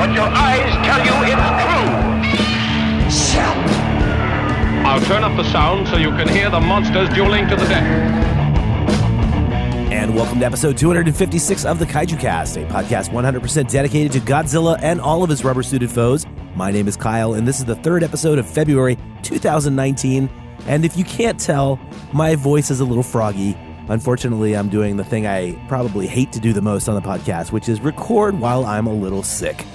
But your eyes tell you it's true. I'll turn up the sound so you can hear the monsters dueling to the death. And welcome to episode 256 of the Kaiju Cast, a podcast 100% dedicated to Godzilla and all of his rubber suited foes. My name is Kyle, and this is the third episode of February 2019. And if you can't tell, my voice is a little froggy. Unfortunately, I'm doing the thing I probably hate to do the most on the podcast, which is record while I'm a little sick.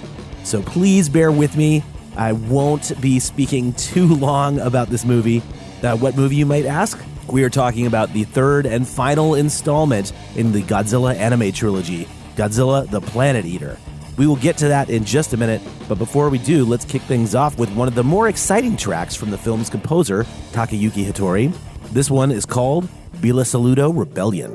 So please bear with me. I won't be speaking too long about this movie. Uh, what movie, you might ask? We are talking about the third and final installment in the Godzilla anime trilogy Godzilla the Planet Eater. We will get to that in just a minute, but before we do, let's kick things off with one of the more exciting tracks from the film's composer, Takayuki Hattori. This one is called Bilusaludo Rebellion.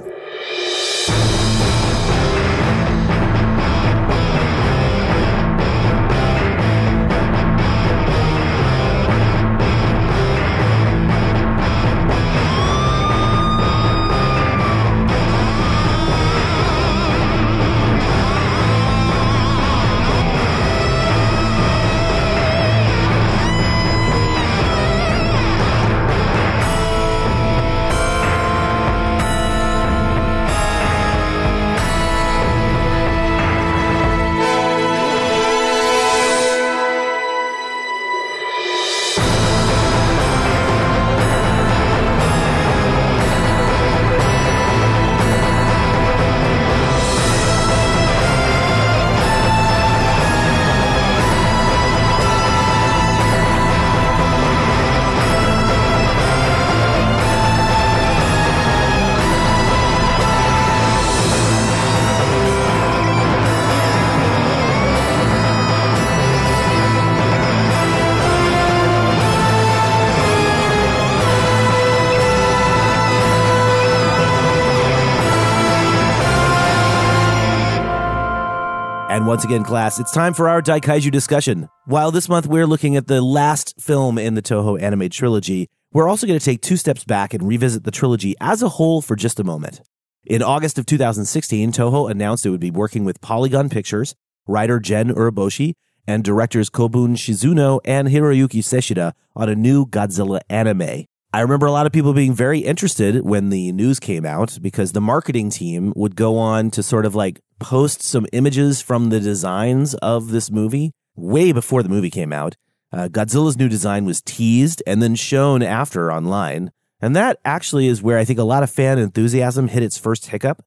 Once again, class, it's time for our Daikaiju discussion. While this month we're looking at the last film in the Toho anime trilogy, we're also going to take two steps back and revisit the trilogy as a whole for just a moment. In August of 2016, Toho announced it would be working with Polygon Pictures, writer Gen Urobuchi, and directors Kobun Shizuno and Hiroyuki Seshita on a new Godzilla anime. I remember a lot of people being very interested when the news came out because the marketing team would go on to sort of like post some images from the designs of this movie way before the movie came out. Uh, Godzilla's new design was teased and then shown after online. And that actually is where I think a lot of fan enthusiasm hit its first hiccup.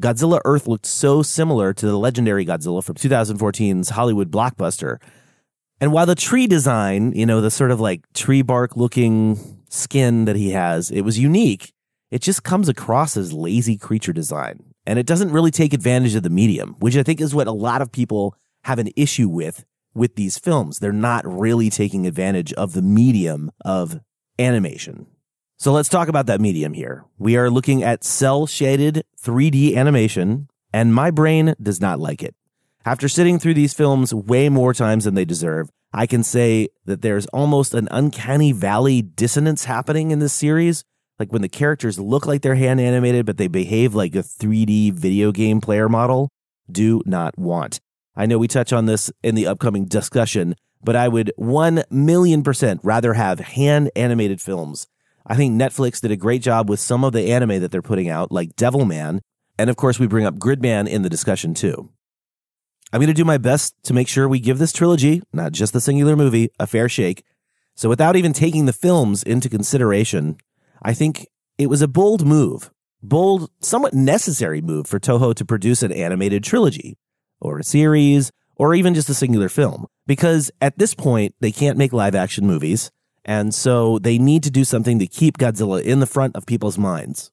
Godzilla Earth looked so similar to the legendary Godzilla from 2014's Hollywood blockbuster. And while the tree design, you know, the sort of like tree bark looking skin that he has, it was unique. It just comes across as lazy creature design. And it doesn't really take advantage of the medium, which I think is what a lot of people have an issue with with these films. They're not really taking advantage of the medium of animation. So let's talk about that medium here. We are looking at cell shaded 3D animation, and my brain does not like it. After sitting through these films way more times than they deserve, I can say that there's almost an uncanny valley dissonance happening in this series. Like when the characters look like they're hand animated, but they behave like a 3D video game player model. Do not want. I know we touch on this in the upcoming discussion, but I would 1 million percent rather have hand animated films. I think Netflix did a great job with some of the anime that they're putting out, like Devilman. And of course, we bring up Gridman in the discussion too. I'm going to do my best to make sure we give this trilogy, not just the singular movie, a fair shake. So without even taking the films into consideration, I think it was a bold move, bold, somewhat necessary move for Toho to produce an animated trilogy or a series or even just a singular film. Because at this point, they can't make live action movies. And so they need to do something to keep Godzilla in the front of people's minds.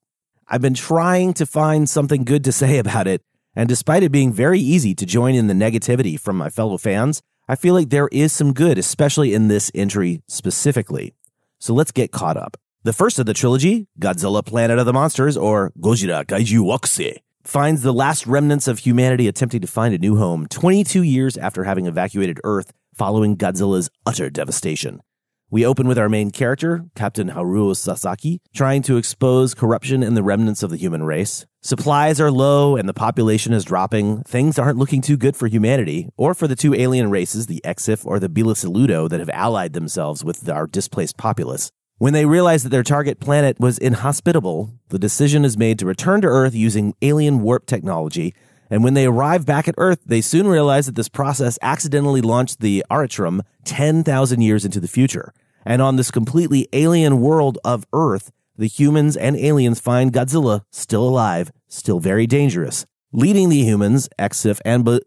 I've been trying to find something good to say about it, and despite it being very easy to join in the negativity from my fellow fans, I feel like there is some good, especially in this entry specifically. So let's get caught up. The first of the trilogy, Godzilla Planet of the Monsters, or Gojira Kaiju Wakusei, finds the last remnants of humanity attempting to find a new home 22 years after having evacuated Earth following Godzilla's utter devastation. We open with our main character, Captain Haruo Sasaki, trying to expose corruption in the remnants of the human race. Supplies are low and the population is dropping. Things aren't looking too good for humanity, or for the two alien races, the Exif or the Bilusaludo, that have allied themselves with our displaced populace. When they realize that their target planet was inhospitable, the decision is made to return to Earth using alien warp technology. And when they arrive back at Earth, they soon realize that this process accidentally launched the Aratrum 10,000 years into the future. And on this completely alien world of Earth, the humans and aliens find Godzilla still alive, still very dangerous. Leading the humans, Exif and Be-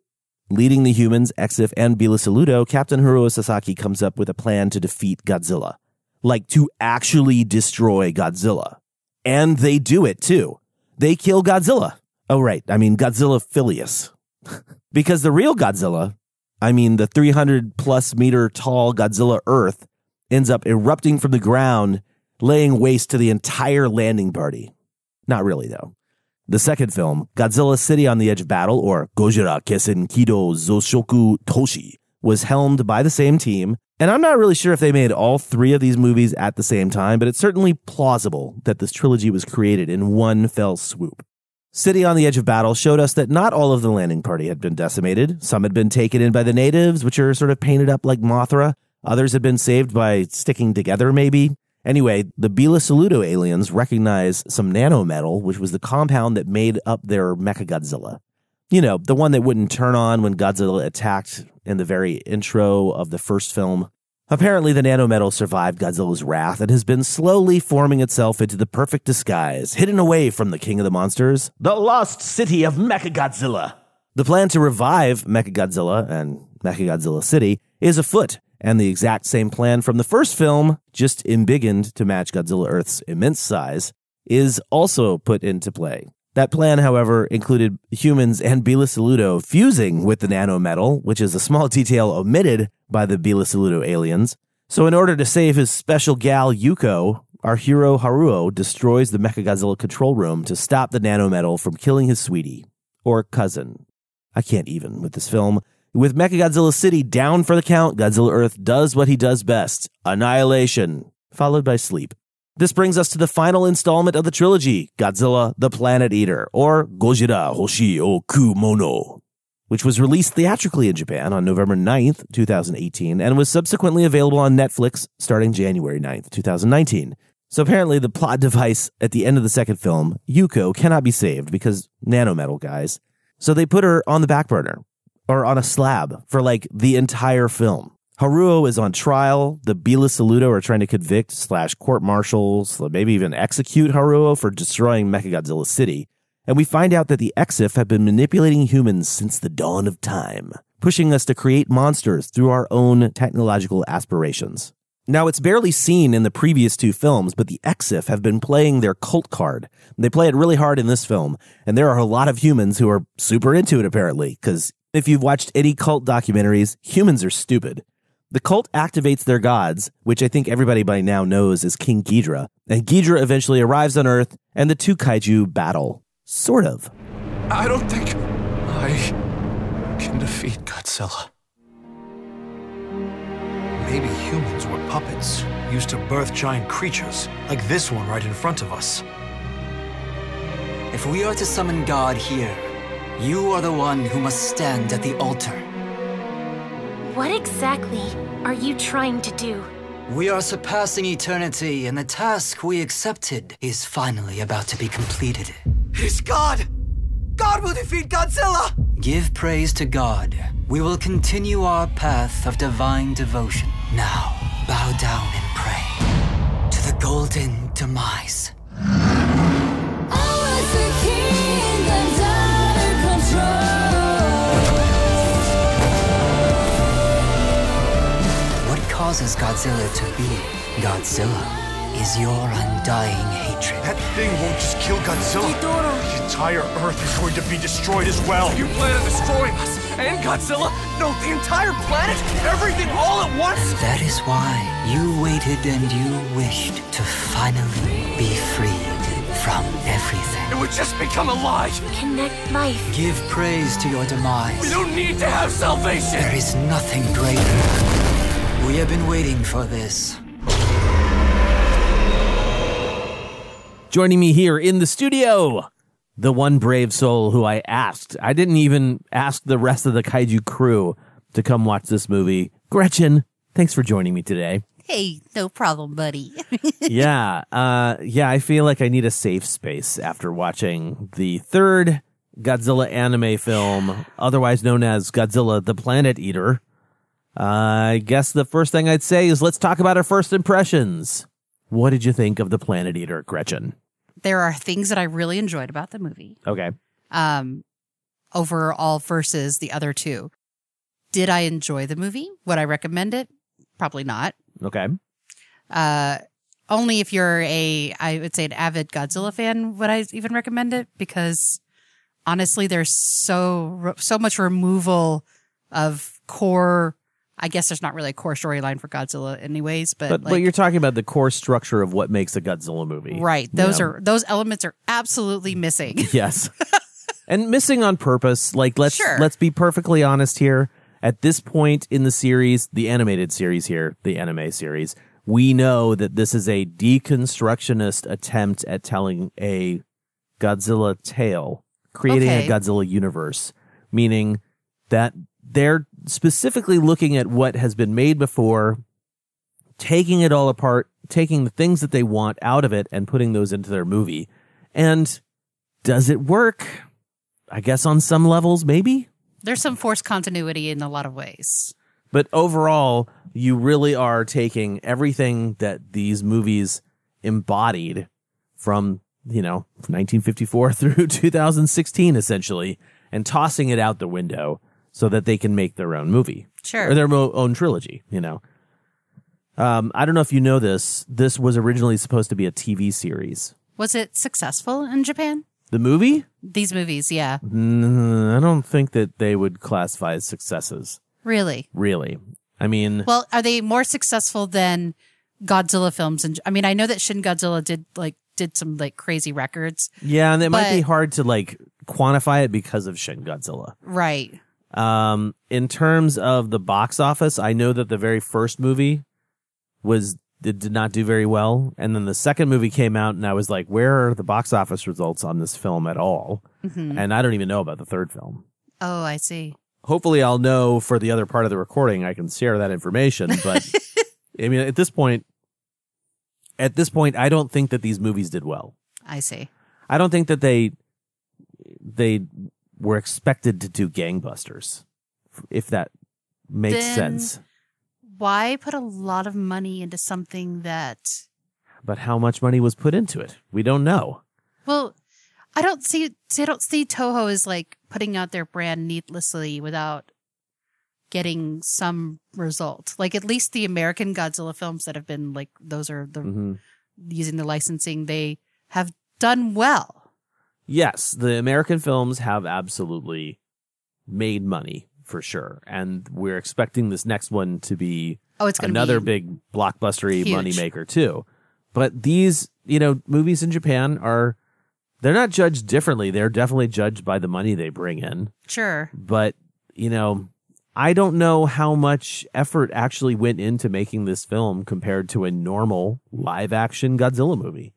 leading the humans, Exif and Bilusaludo, Captain Haruo Sasaki comes up with a plan to defeat Godzilla. Like to actually destroy Godzilla. And they do it too. They kill Godzilla. Oh, right. I mean, Godzilla Filius. because the real Godzilla, I mean, the 300 plus meter tall Godzilla Earth, ends up erupting from the ground, laying waste to the entire landing party. Not really, though. The second film, Godzilla City on the Edge of Battle, or Gojira Kessen Kido Zoshoku Toshi, was helmed by the same team. And I'm not really sure if they made all three of these movies at the same time, but it's certainly plausible that this trilogy was created in one fell swoop. City on the Edge of Battle showed us that not all of the landing party had been decimated. Some had been taken in by the natives, which are sort of painted up like Mothra. Others had been saved by sticking together, maybe. Anyway, the Bilusaludo aliens recognize some nanometal, which was the compound that made up their Mechagodzilla. You know, the one that wouldn't turn on when Godzilla attacked in the very intro of the first film. Apparently, the nanometal survived Godzilla's wrath and has been slowly forming itself into the perfect disguise, hidden away from the king of the monsters, the lost city of Mechagodzilla. The plan to revive Mechagodzilla and Mechagodzilla City is afoot, and the exact same plan from the first film, just embiggened to match Godzilla Earth's immense size, is also put into play. That plan, however, included humans and Bilusaludo fusing with the nanometal, which is a small detail omitted by the Bilusaludo aliens. So, in order to save his special gal Yuko, our hero Haruo destroys the Mechagodzilla control room to stop the nanometal from killing his sweetie, or cousin. I can't even with this film. With Mechagodzilla City down for the count, Godzilla Earth does what he does best annihilation, followed by sleep. This brings us to the final installment of the trilogy, Godzilla the Planet Eater, or Gojira Hoshi o Kumono, which was released theatrically in Japan on November 9th, 2018, and was subsequently available on Netflix starting January 9th, 2019. So apparently the plot device at the end of the second film, Yuko, cannot be saved because nanometal guys. So they put her on the back burner, or on a slab, for like the entire film. Haruo is on trial. The Bilusaludo are trying to convict slash court martials, maybe even execute Haruo for destroying Mechagodzilla City. And we find out that the Exif have been manipulating humans since the dawn of time, pushing us to create monsters through our own technological aspirations. Now, it's barely seen in the previous two films, but the Exif have been playing their cult card. They play it really hard in this film, and there are a lot of humans who are super into it, apparently, because if you've watched any cult documentaries, humans are stupid. The cult activates their gods, which I think everybody by now knows is King Ghidorah, and Ghidorah eventually arrives on Earth, and the two kaiju battle. Sort of. I don't think I can defeat Godzilla. Maybe humans were puppets, used to birth giant creatures, like this one right in front of us. If we are to summon God here, you are the one who must stand at the altar. What exactly are you trying to do? We are surpassing eternity, and the task we accepted is finally about to be completed. It's God! God will defeat Godzilla! Give praise to God. We will continue our path of divine devotion. Now, bow down and pray to the golden demise. Godzilla to be Godzilla is your undying hatred. That thing won't just kill Godzilla. The entire Earth is going to be destroyed as well. You plan on destroying us, and Godzilla? No, the entire planet? Everything all at once? And That is why you waited and you wished to finally be freed from everything. It would just become a lie. Connect life. Give praise to your demise. We don't need to have salvation. There is nothing greater. We have been waiting for this. Joining me here in the studio, the one brave soul who I asked. I didn't even ask the rest of the kaiju crew to come watch this movie. Gretchen, thanks for joining me today. Hey, no problem, buddy. yeah, uh, yeah, I feel like I need a safe space after watching the third Godzilla anime film, otherwise known as Godzilla the Planet Eater. I guess the first thing I'd say is let's talk about our first impressions. What did you think of the Planet Eater, Gretchen? there are things that I really enjoyed about the movie. Okay. Um, overall versus the other two. Did I enjoy the movie? Would I recommend it? Probably not. Okay. Uh, only if you're a, I would say an avid Godzilla fan, would I even recommend it? Because honestly, there's so, so much removal of core I guess there's not really a core storyline for Godzilla, anyways. But but, like, but you're talking about the core structure of what makes a Godzilla movie, right? Those are those elements are absolutely missing. yes, and missing on purpose. Like let's Sure. let's be perfectly honest here. At this point in the series, the animated series here, the anime series, we know that this is a deconstructionist attempt at telling a Godzilla tale, creating Okay. a Godzilla universe, meaning that they're specifically looking at what has been made before, taking it all apart, taking the things that they want out of it and putting those into their movie. And does it work? I guess on some levels, maybe. There's some forced continuity in a lot of ways. But overall, you really are taking everything that these movies embodied from, you know, 1954 through 2016, essentially, and tossing it out the window so that they can make their own movie. Sure. Or their mo- own trilogy, you know. Um, I don't know if you know this. This was originally supposed to be a TV series. Was it successful in Japan? The movie? These movies, yeah. Mm, I don't think that they would classify as successes, Really? really. I mean, Well, are they more successful than Godzilla films? And I mean, I know that Shin Godzilla did like did some like crazy records, yeah, and it might be hard to like quantify it because of Shin Godzilla. right? Um, in terms of the box office, I know that the very first movie was did, did not do very well, and then the second movie came out, and I was like, where are the box office results on this film at all? Mhm. And I don't even know about the third film. Oh, I see. Hopefully, I'll know for the other part of the recording. I can share that information, but I mean, at this point, at this point, I don't think that these movies did well. I see. I don't think that they they were expected to do gangbusters, if that makes Then- sense. Why put a lot of money into something that? But how much money was put into it? We don't know. Well, I don't see. I don't see Toho as like putting out their brand needlessly without getting some result. Like at least the American Godzilla films that have been like those are the Mhm. using the licensing they have done well. Yes, the American films have absolutely made money for sure, and we're expecting this next one to be Oh, it's another be big blockbustery huge. moneymaker too. But these, you know, movies in Japan are they're not judged differently. They're definitely judged by the money they bring in. Sure. But, you know, I don't know how much effort actually went into making this film compared to a normal live action Godzilla movie.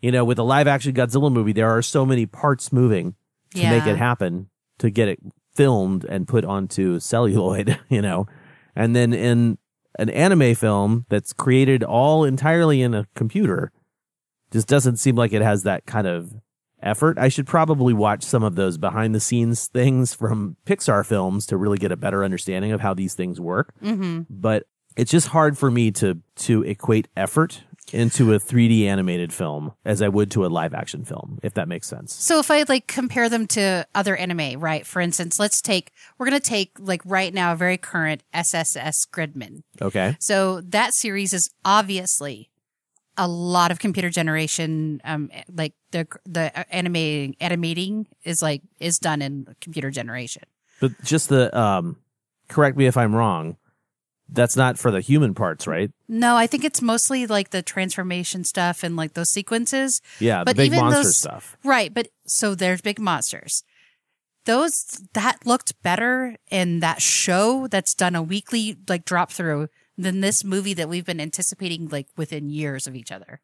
You know, with a live action Godzilla movie, there are so many parts moving to make it happen, to get it filmed and put onto celluloid, you know. And then in an anime film that's created all entirely in a computer, just doesn't seem like it has that kind of effort. I should probably watch some of those behind the scenes things from Pixar films to really get a better understanding of how these things work. Mm-hmm. But it's just hard for me to to equate effort into a 3D animated film as I would to a live action film, if that makes sense. So if I like compare them to other anime, right? For instance, let's take we're gonna take like right now a very current SSS Gridman. Okay. So that series is obviously a lot of computer generation. Um, like the the animating animating is like is done in computer generation. But just the um, correct me if I'm wrong. That's not for the human parts, right? No, I think it's mostly like the transformation stuff and like those sequences. Yeah, the big monster those- stuff. Right, but so there's big monsters. Those that looked better in that show that's done a weekly like drop through than this movie that we've been anticipating like within years of each other.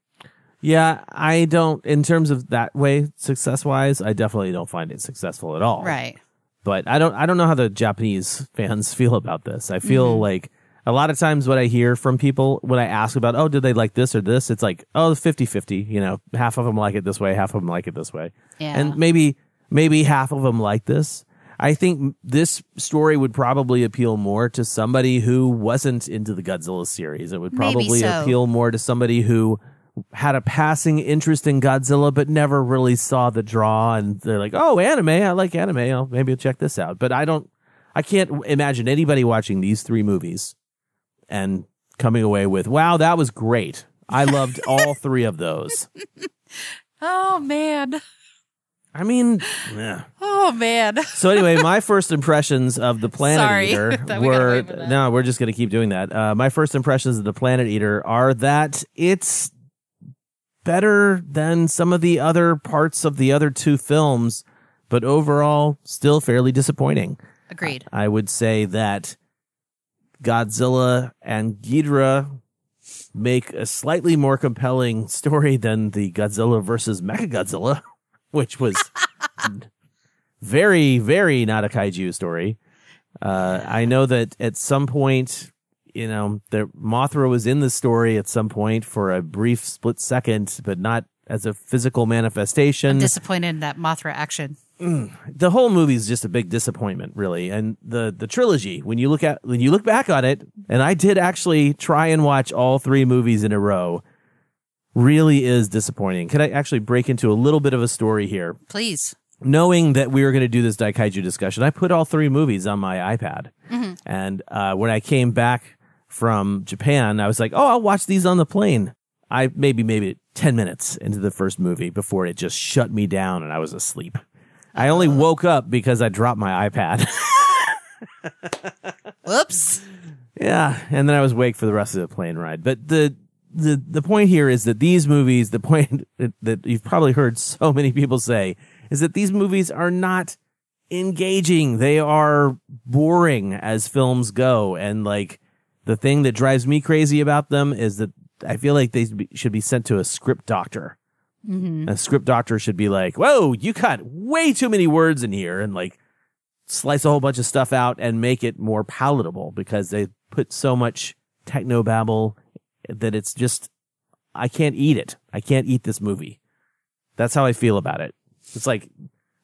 Yeah, I don't. In terms of that way, success wise, I definitely don't find it successful at all. Right. But I don't. I don't know how the Japanese fans feel about this. I feel Mhm. like a lot of times what I hear from people when I ask about, oh, did they like this or this? It's like, oh, 50-50. You know, half of them like it this way, half of them like it this way. Yeah. And maybe maybe half of them like this. I think this story would probably appeal more to somebody who wasn't into the Godzilla series. It would probably so. appeal more to somebody who had a passing interest in Godzilla but never really saw the draw and they're like, "Oh, anime, I like anime. I'll maybe I'll check this out." But I don't I can't imagine anybody watching these 3 movies and coming away with, "Wow, that was great. I loved all 3 of those." Oh man. I mean, yeah. Oh man. So anyway, my first impressions of the Planet Sorry Eater we were no, we're just going to keep doing that. Uh, my first impressions of the Planet Eater are that it's better than some of the other parts of the other two films, but overall still fairly disappointing. Agreed. I would say that Godzilla and Ghidorah make a slightly more compelling story than the Godzilla versus Mechagodzilla, which was very, very not a kaiju story. Uh, I know that at some point, you know, the Mothra was in the story at some point for a brief split second, but not as a physical manifestation I'm disappointed in that Mothra action. The whole movie is just a big disappointment, really. And the the trilogy, when you look at when you look back on it, and I did actually try and watch all three movies in a row, really is disappointing. Could I actually break into a little bit of a story here? Please. Knowing that we were going to do this Daikaiju discussion, I put all three movies on my iPad. Mhm. And uh, when I came back from Japan, I was like, "Oh, I'll watch these on the plane." I maybe maybe ten minutes into the first movie before it just shut me down, and I was asleep. I only woke up because I dropped my iPad. Whoops. yeah, and then I was awake for the rest of the plane ride. But the the the point here is that these movies, the point that, that you've probably heard so many people say, is that these movies are not engaging. They are boring as films go, and like the thing that drives me crazy about them is that I feel like they should be sent to a script doctor. Mm-hmm. A script doctor should be like, "Whoa, you cut way too many words in here," and like slice a whole bunch of stuff out and make it more palatable because they put so much techno babble that it's just I can't eat it. I can't eat this movie. That's how I feel about it. It's like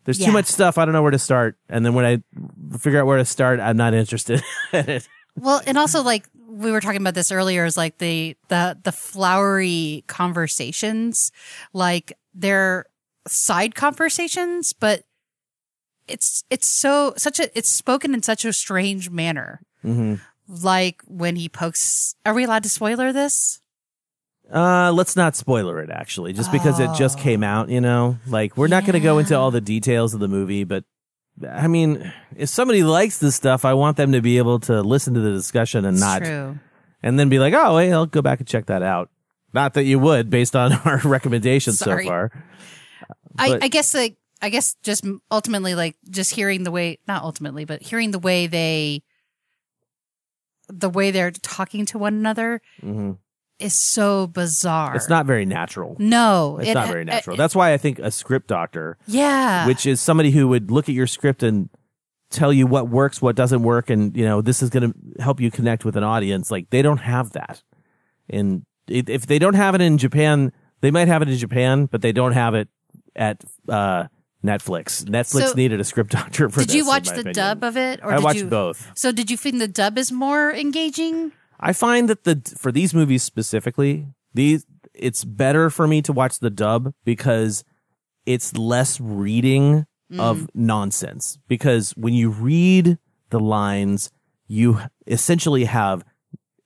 there's Yeah. too much stuff. I don't know where to start, and then when I figure out where to start, I'm not interested in it. Well, and also like we were talking about this earlier is like the the the flowery conversations, like they're side conversations, but it's it's so such a it's spoken in such a strange manner. hmm Like when he pokes are we allowed to spoiler this? Uh, let's not spoiler it actually, just because it just Oh. came out, you know? Like, we're not going to go into all the details of the movie, but I mean, if somebody likes this stuff, I want them to be able to listen to the discussion and not, true. and then be like, oh, hey, I'll go back and check that out. Not that you would based on our recommendations so far. I, But- I guess like I guess just ultimately like just hearing the way not ultimately but hearing the way they the way they're talking to one another Mhm. Is so bizarre. It's not very natural. No, It's it- not very it- natural. That's why I think a script doctor, Yeah. which is somebody who would look at your script and tell you what works, what doesn't work, and you know this is going to help you connect with an audience. Like they don't have that, and if they don't have it in Japan, they might have it in Japan, but they don't have it at uh, Netflix. Netflix So, needed a script doctor for Did this. Did you watch the opinion. dub of it, or I did watched you, both. So, did you think the dub is more engaging? I find that the for these movies specifically, these it's better for me to watch the dub because it's less reading mm-hmm. of nonsense. Because when you read the lines, you essentially have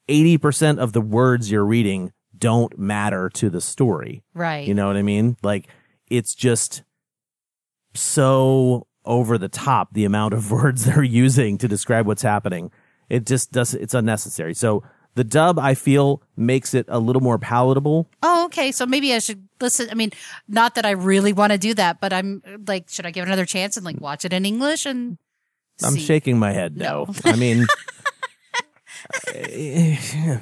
80% of the words you're reading don't matter to the story. Right. You know what I mean? Like it's just so over the top the amount of words they're using to describe what's happening. It just does it's unnecessary. So the dub I feel makes it a little more palatable. Oh, okay. So maybe I should listen. I mean, not that I really want to do that, but I'm like, should I give it another chance and like watch it in English? And I'm shaking my head. No, I mean,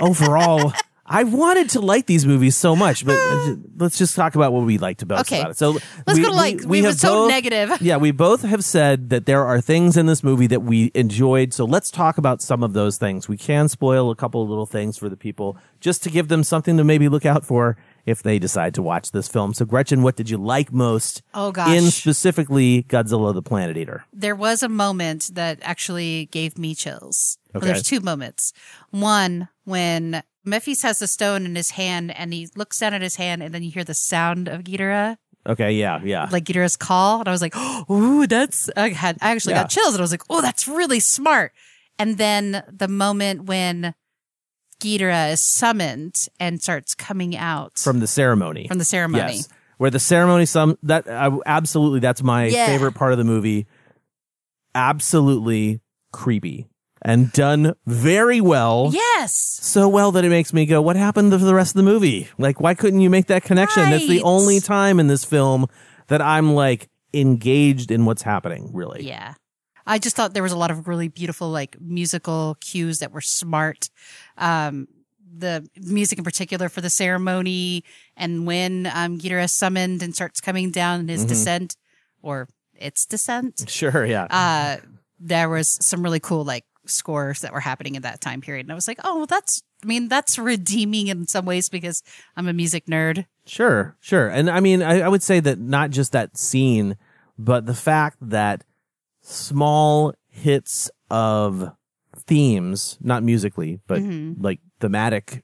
overall, I wanted to like these movies so much, but let's just talk about what we liked about, Okay. about it. So Let's go to like- we were have so both- negative. Yeah, we both have said that there are things in this movie that we enjoyed. So let's talk about some of those things. We can spoil a couple of little things for the people just to give them something to maybe look out for if they decide to watch this film. So Gretchen, what did you like most? Oh, gosh. In specifically Godzilla the Planet Eater. there was a moment that actually gave me chills. Well, there's two moments. One, when Metphies has the stone in his hand and he looks down at his hand and then you hear the sound of Ghidorah, Okay, yeah, yeah. like Ghidorah's call. And I was like, ooh, that's, I had, I actually Yeah. got chills and I was like, oh, that's really smart. And then the moment when Ghidorah is summoned and starts coming out from the ceremony. from the ceremony. Yes. Where the ceremony some that I, absolutely that's my Yeah. favorite part of the movie. Absolutely creepy and done very well. Yes. So well that it makes me go, what happened to the rest of the movie? Like, why couldn't you make that connection? That's the Right. only time in this film that I'm like engaged in what's happening, really. Yeah. I just thought there was a lot of really beautiful like musical cues that were smart. Um, the music in particular for the ceremony and when um, Ghidorah is summoned and starts coming down in his Mhm. descent or its descent. Sure, yeah. Uh, there was some really cool like scores that were happening in that time period. And I was like, oh, well, that's, I mean, that's redeeming in some ways because I'm a music nerd. Sure, sure. And I mean, I, I would say that not just that scene, but the fact that small hits of themes, not musically, but Mhm. like thematic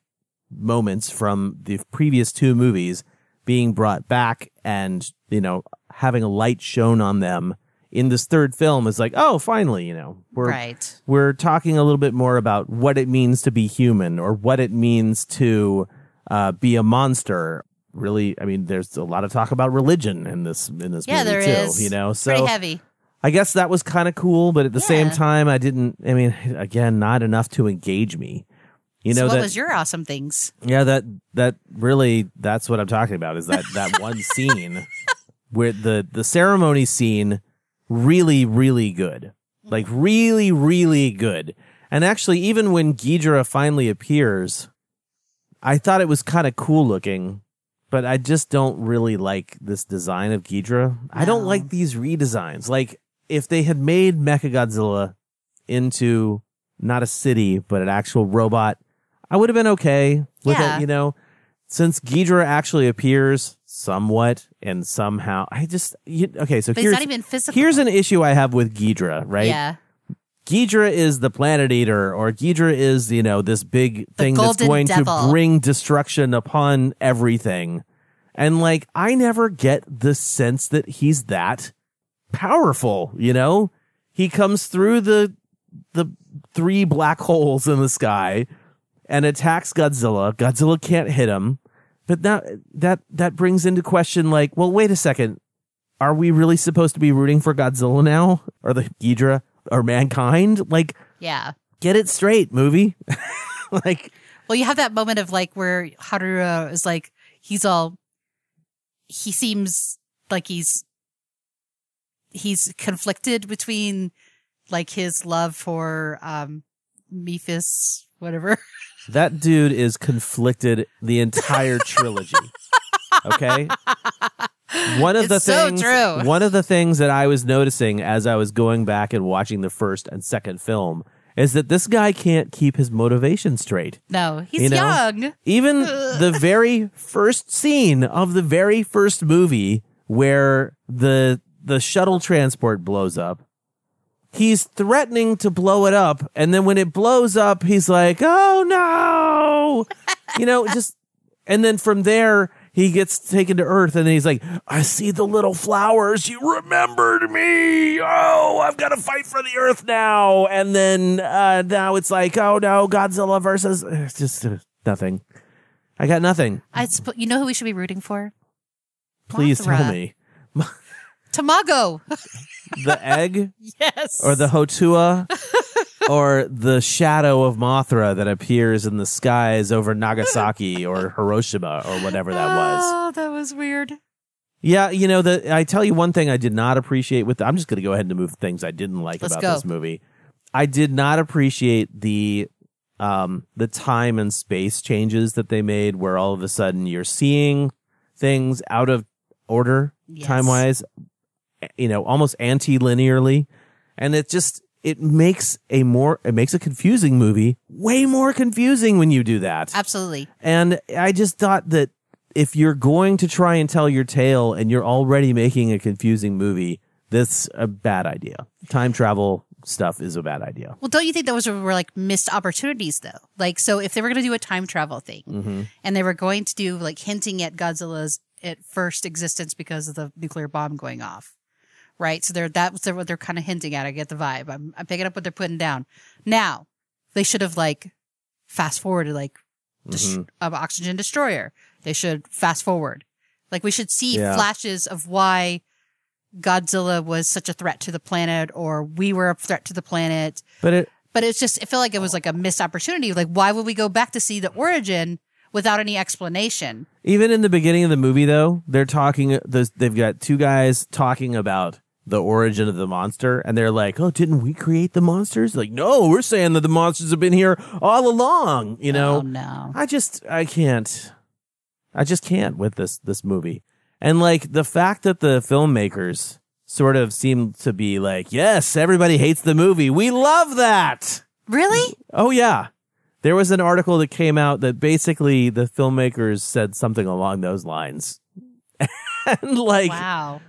moments from the previous two movies being brought back and, you know, having a light shown on them in this third film is like, oh, finally, you know, we're, Right. we're talking a little bit more about what it means to be human or what it means to uh, be a monster. Really, I mean, there's a lot of talk about religion in this in this Yeah, movie too. is. You know, so Pretty heavy. I guess that was kind of cool, but at the same time, I didn't. I mean, again, not enough to engage me. You know so what that was your awesome things? yeah, that that really that's what I'm talking about is that that one scene where the the ceremony scene really really good. Mm-hmm. Like really really good. And actually even when Ghidorah finally appears, I thought it was kind of cool looking, but I just don't really like this design of Ghidorah. I don't like these redesigns. Like if they had made Mechagodzilla into not a city but an actual robot, I would have been okay with Yeah. it, you know. Since Ghidorah actually appears somewhat and somehow, I just you, okay. So But here's it's not even physical. here's an issue I have with Ghidorah, right? Yeah. Ghidorah is the planet eater, or Ghidorah is, you know, this big thing that's going devil. to bring destruction upon everything. And like, I never get the sense that he's that powerful, you know? He comes through the, the three black holes in the sky and attacks Godzilla. Godzilla can't hit him. But that, that, that brings into question, like, well, wait a second. Are we really supposed to be rooting for Godzilla now? Or the Ghidorah? Or mankind? Like, Yeah. get it straight, movie. like, Well, you have that moment of like where Haruo is like, he's all, he seems like he's, he's conflicted between like his love for, um, Metphies, whatever. that dude is conflicted the entire trilogy. Okay? One of the It's so things true. one of the things that I was noticing as I was going back and watching the first and second film is that this guy can't keep his motivation straight. No, he's You know? young. Even the very first scene of the very first movie where the the shuttle transport blows up, he's threatening to blow it up, and then when it blows up, he's like, "Oh no!" you know, just and then from there he gets taken to Earth, and then he's like, "I see the little flowers. You remembered me. Oh, I've got to fight for the Earth now." And then uh, now it's like, "Oh no, Godzilla versus." It's just uh, nothing. I got nothing. I sp- you know who we should be rooting for? Please tell me. Tamago. The egg yes. or the Houtua or the shadow of Mothra that appears in the skies over Nagasaki or Hiroshima or whatever that was. Oh, that was weird. Yeah, you know, the I tell you one thing I did not appreciate with I'm just going to go ahead and move things I didn't like Let's about go. this movie. I did not appreciate the um the time and space changes that they made where all of a sudden you're seeing things out of order Yes. time-wise, you know, almost anti-linearly, and it just it makes a more it makes a confusing movie way more confusing when you do that. Absolutely. And I just thought that if you're going to try and tell your tale and you're already making a confusing movie, that's a bad idea. Time travel stuff is a bad idea. Well, don't you think those were, were like missed opportunities though? Like, so if they were going to do a time travel thing Mm-hmm. and they were going to do like hinting at Godzilla's at first existence because of the nuclear bomb going off, right? So they're that's what they're kind of hinting at. I get the vibe. I'm, I'm picking up what they're putting down. Now they should have like fast forwarded like Mhm. um, oxygen destroyer. They should fast forward. Like we should see Yeah. flashes of why Godzilla was such a threat to the planet or we were a threat to the planet. But it But it's just, it felt like it was like a missed opportunity. Like, why would we go back to see the origin without any explanation? even in the beginning of the movie though, they're talking they've got two guys talking about the origin of the monster and they're like, "Oh, didn't we create the monsters?" Like, "No, we're saying that the monsters have been here all along." You oh, know, Oh, no. I just I can't. I just can't with this this movie. And like the fact that the filmmakers sort of seem to be like, "Yes, everybody hates the movie. We love that." Really? Oh yeah. There was an article that came out that basically the filmmakers said something along those lines. and like wow.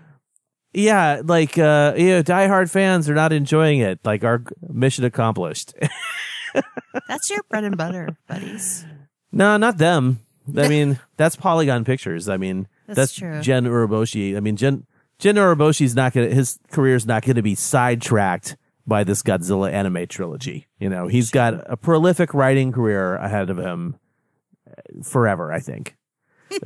Yeah, like uh you know, diehard fans are not enjoying it. Like our mission accomplished. That's your bread and butter, buddies. No, not them. I mean, that's Polygon Pictures. I mean, That's that's, true. Gen Urobuchi. I mean, Gen Gen Urobuchi's not gonna his career's not gonna be sidetracked by this Godzilla anime trilogy. You know, he's got a prolific writing career ahead of him uh, forever. I think.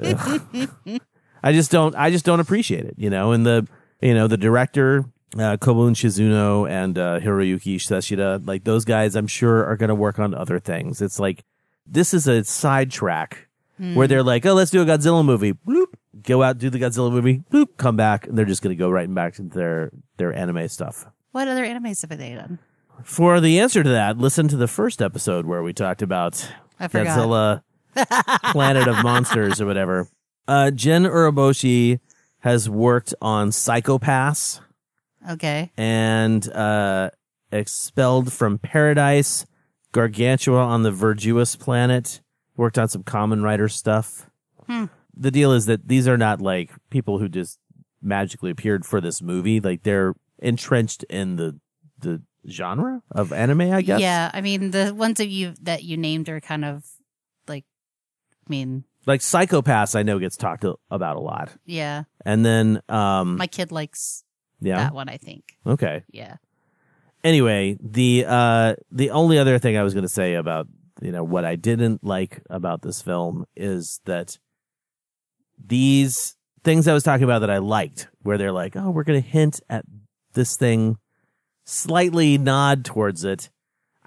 I just don't. I just don't appreciate it. You know, and the you know the director. Uh, Kobun Shizuno and uh, Hiroyuki Seshita, like those guys, I'm sure are going to work on other things. It's like this is a sidetrack where they're like, oh, let's do a Godzilla movie. Bloop, go out, do the Godzilla movie. Bloop, come back, and they're just going to go right back into their their anime stuff. What other animes have they done? For the answer to that, listen to the first episode where we talked about Godzilla, Planet of Monsters, or whatever. Uh, Gen Urobuchi has worked on Psycho-Pass Okay. and uh, Expelled from Paradise, Gargantia on the Verdurous Planet. Worked on some Kamen Rider stuff. Hmm. The deal is that these are not like people who just magically appeared for this movie. Like they're entrenched in the the genre of anime, I guess. Yeah. I mean, the ones that you, that you named are kind of like, I mean, Like Psycho-Pass, I know gets talked a- about a lot. yeah. And then, um, My kid likes yeah, that one, I think. okay. Yeah. anyway, the uh the only other thing I was going to say about you know what I didn't like about this film is that these things I was talking about that I liked, where they're like, oh, we're going to hint at this thing, slightly nod towards it.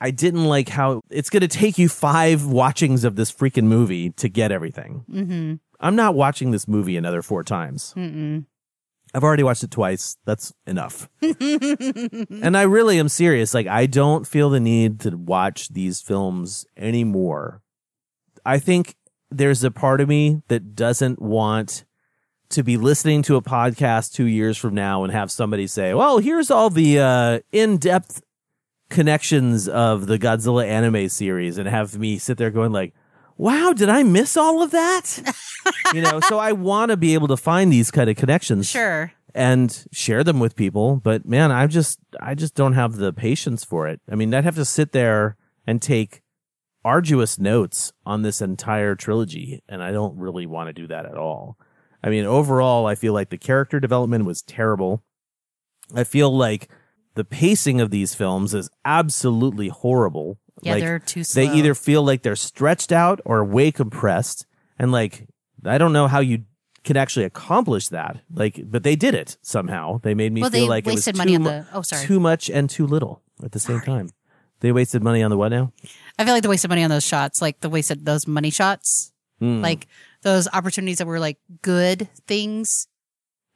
I didn't like how it's going to take you five watchings of this freaking movie to get everything. Mm I'm not watching this movie another four times. hmm. Mm I've already watched it twice. That's enough. and I really am serious. Like, I don't feel the need to watch these films anymore. I think there's a part of me that doesn't want to be listening to a podcast two years from now and have somebody say, well, here's all the uh, in depth connections of the Godzilla anime series and have me sit there going, like, wow, did I miss all of that? you know, so I want to be able to find these kind of connections Sure. and share them with people. But man, I just I just don't have the patience for it. I mean, I'd have to sit there and take arduous notes on this entire trilogy, and I don't really want to do that at all. I mean, overall, I feel like the character development was terrible. I feel like the pacing of these films is absolutely horrible. Yeah, like, they're too slow. They either feel like they're stretched out or way compressed, and like I don't know how you can actually accomplish that. Like, but they did it somehow. They made me Well, feel like it was too the- oh, sorry. too much and too little at the same time. They wasted money on the what now? I feel like they wasted money on those shots, like the wasted those money shots, Hmm. like those opportunities that were like good things.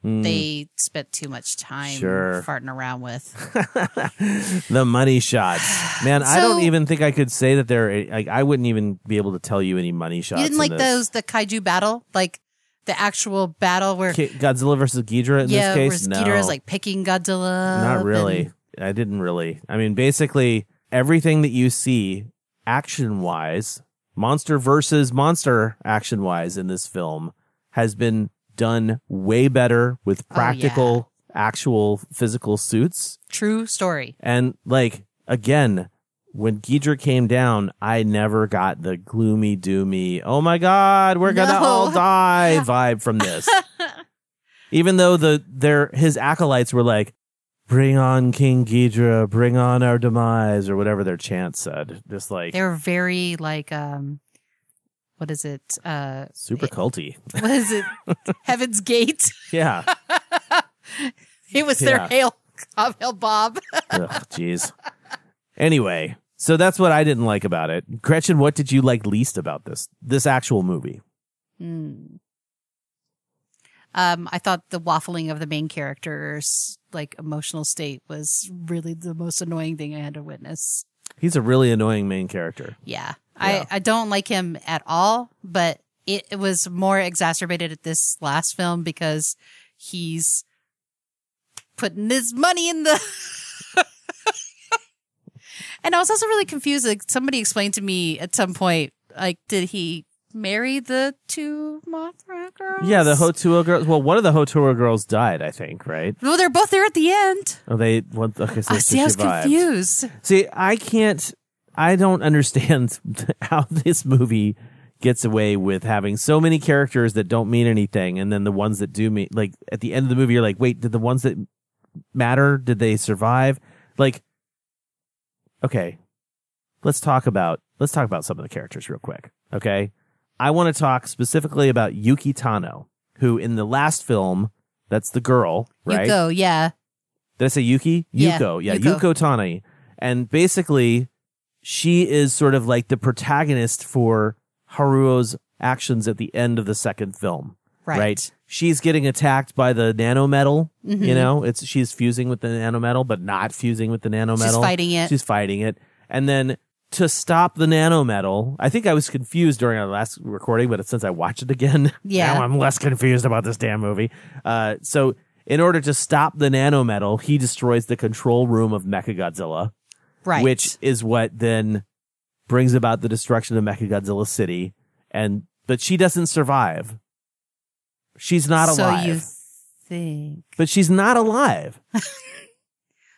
Hmm. They spent too much time Sure. farting around with. the money shots. Man, I don't even think I could say that they're like I wouldn't even be able to tell you any money shots. you didn't like this. those the kaiju battle, like the actual battle where Godzilla versus Ghidorah in yeah, this case? where no, Ghidorah is like picking Godzilla. not really. and- I didn't really. I mean, basically everything that you see action wise, monster versus monster action wise in this film has been done way better with Oh, yeah. practical, actual physical suits. True story. And like again, when Ghidra came down, I never got the gloomy, doomy, oh my god, we're gonna all die vibe from this. Even though the their his acolytes were like, "Bring on King Ghidra, bring on our demise," or whatever their chant said, just like They were very like um, what is it? Uh, super culty. what is it? Heaven's Gate. Yeah. It was their Yeah. hail, hail Bob. Ugh, jeez. Anyway, so that's what I didn't like about it. Gretchen, what did you like least about this this actual movie? Hmm. Um, I thought the waffling of the main character's like emotional state was really the most annoying thing I had to witness. He's a really annoying main character. Yeah. Yeah. I, I don't like him at all, but it, it was more exacerbated at this last film because he's putting his money in the. and I was also really confused. Like somebody explained to me at some point, like, did he marry the two Mothra girls? Yeah, the Houtua girls. Well, one of the Houtua girls died, I think, right? Well, they're both there at the end. Oh, they. What, okay, so ah, I see. I was confused. See, I can't. I don't understand how this movie gets away with having so many characters that don't mean anything, and then the ones that do mean. Like at the end of the movie, you're like, wait, did the ones that matter? Did they survive? Like, okay, let's talk about let's talk about some of the characters real quick. Okay, I want to talk specifically about Yuki Tano, who in the last film, that's the girl, right? You go. Yeah. Did I say Yuki? Yeah, Yuko. Yeah, Yuko. Yuko Tani. And basically, she is sort of like the protagonist for Haruo's actions at the end of the second film. Right. She's getting attacked by the nanometal. Mhm. You know, it's she's fusing with the nanometal, but not fusing with the nanometal. She's fighting it. She's fighting it. And then to stop the nanometal, I think I was confused during our last recording, but since I watched it again, Yeah. now I'm less confused about this damn movie. Uh, so in order to stop the nanometal, he destroys the control room of Mechagodzilla, Right. which is what then brings about the destruction of Mechagodzilla City. And but she doesn't survive. She's not alive so you think. but she's not alive.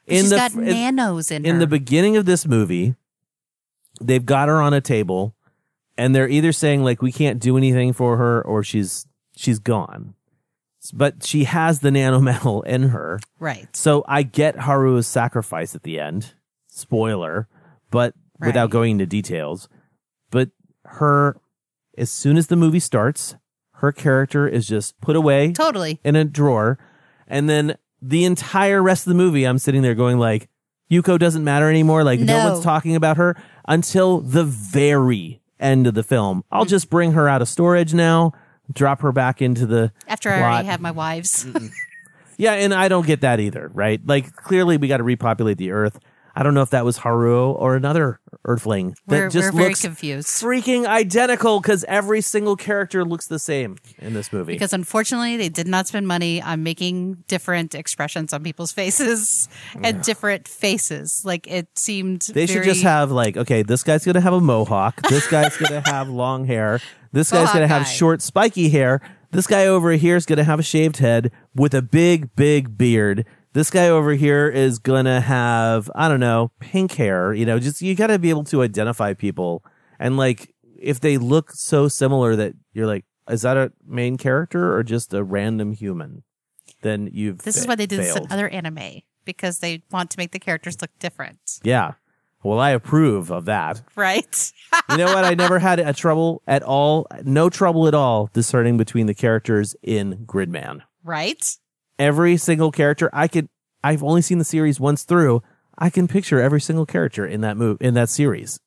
She's the got in- nanos in, in her. In the beginning of this movie, they've got her on a table, and they're either saying like we can't do anything for her, or she's she's gone. But she has the nanometal in her, Right. so I get Haru's sacrifice at the end. Spoiler, but without going into details. But her, as soon as the movie starts, her character is just put away Totally. in a drawer. And then the entire rest of the movie, I'm sitting there going like, Yuko doesn't matter anymore. Like no, No. one's talking about her until the very end of the film. I'll Mm-hmm. just bring her out of storage now, drop her back into the After I plot. already have my wives. Yeah, and I don't get that either, right? Like clearly we got to repopulate the earth. I don't know if that was Haruo or another Earthling that we're just we're very looks confused. freaking identical because every single character looks the same in this movie. Because unfortunately, they did not spend money on making different expressions on people's faces and different faces. Like it seemed They should just have like, okay, this guy's gonna have a mohawk. This guy's gonna have long hair. This guy's Mohawk gonna have guy. short, spiky hair. This guy over here is gonna have a shaved head with a big, big beard. This guy over here is gonna have, I don't know, pink hair. You know, just you gotta be able to identify people. And like, if they look so similar that you're like, is that a main character or just a random human? Then you've This is why they did this in other anime because they want to make the characters look different. Yeah. Well, I approve of that. Right. You know what? I never had a trouble at all, no trouble at all discerning between the characters in Gridman. right. Every single character, I could, I've only seen the series once through. I can picture every single character in that move, in that series.